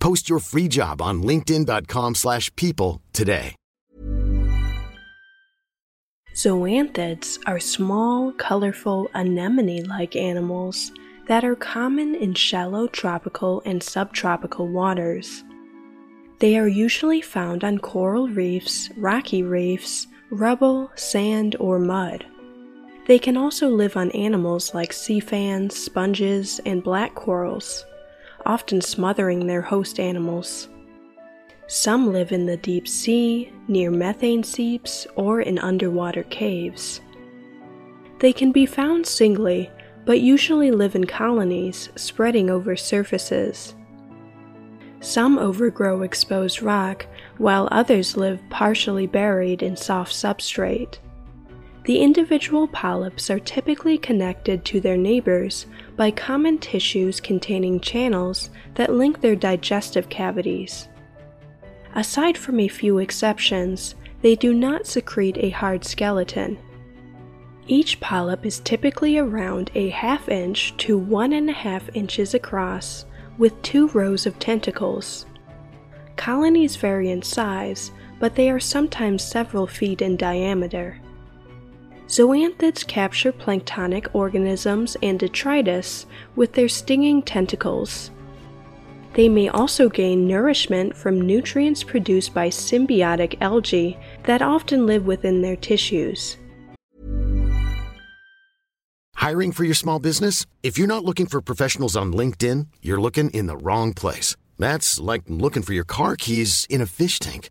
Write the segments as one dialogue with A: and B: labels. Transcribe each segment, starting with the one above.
A: Post your free job on linkedin.com/people slash people today.
B: Zoanthids are small, colorful, anemone like animals that are common in shallow tropical and subtropical waters. They are usually found on coral reefs, rocky reefs, rubble, sand, or mud. They can also live on animals like sea fans, sponges, and black corals, often smothering their host animals. Some live in the deep sea, near methane seeps, or in underwater caves. They can be found singly, but usually live in colonies spreading over surfaces. Some overgrow exposed rock, while others live partially buried in soft substrate. The individual polyps are typically connected to their neighbors by common tissues containing channels that link their digestive cavities. Aside from a few exceptions, they do not secrete a hard skeleton. Each polyp is typically around a half inch to one and a half inches across, with two rows of tentacles. Colonies vary in size, but they are sometimes several feet in diameter. Zoanthids capture planktonic organisms and detritus with their stinging tentacles. They may also gain nourishment from nutrients produced by symbiotic algae that often live within their tissues.
A: Hiring for your small business? If you're not looking for professionals on LinkedIn, you're looking in the wrong place. That's like looking for your car keys in a fish tank.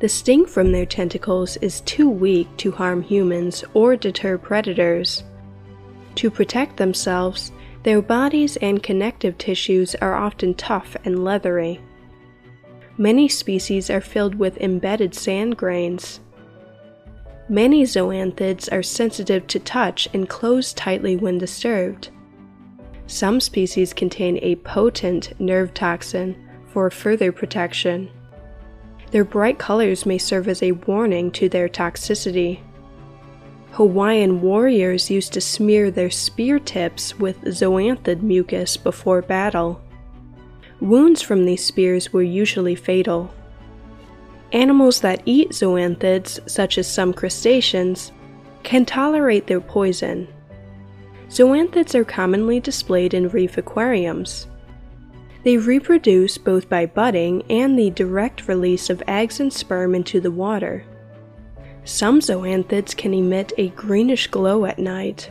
B: The sting from their tentacles is too weak to harm humans or deter predators. To protect themselves, their bodies and connective tissues are often tough and leathery. Many species are filled with embedded sand grains. Many zoanthids are sensitive to touch and close tightly when disturbed. Some species contain a potent nerve toxin for further protection. Their bright colors may serve as a warning to their toxicity. Hawaiian warriors used to smear their spear tips with zoanthid mucus before battle. Wounds from these spears were usually fatal. Animals that eat zoanthids, such as some crustaceans, can tolerate their poison. Zoanthids are commonly displayed in reef aquariums. They reproduce both by budding and the direct release of eggs and sperm into the water. Some zoanthids can emit a greenish glow at night.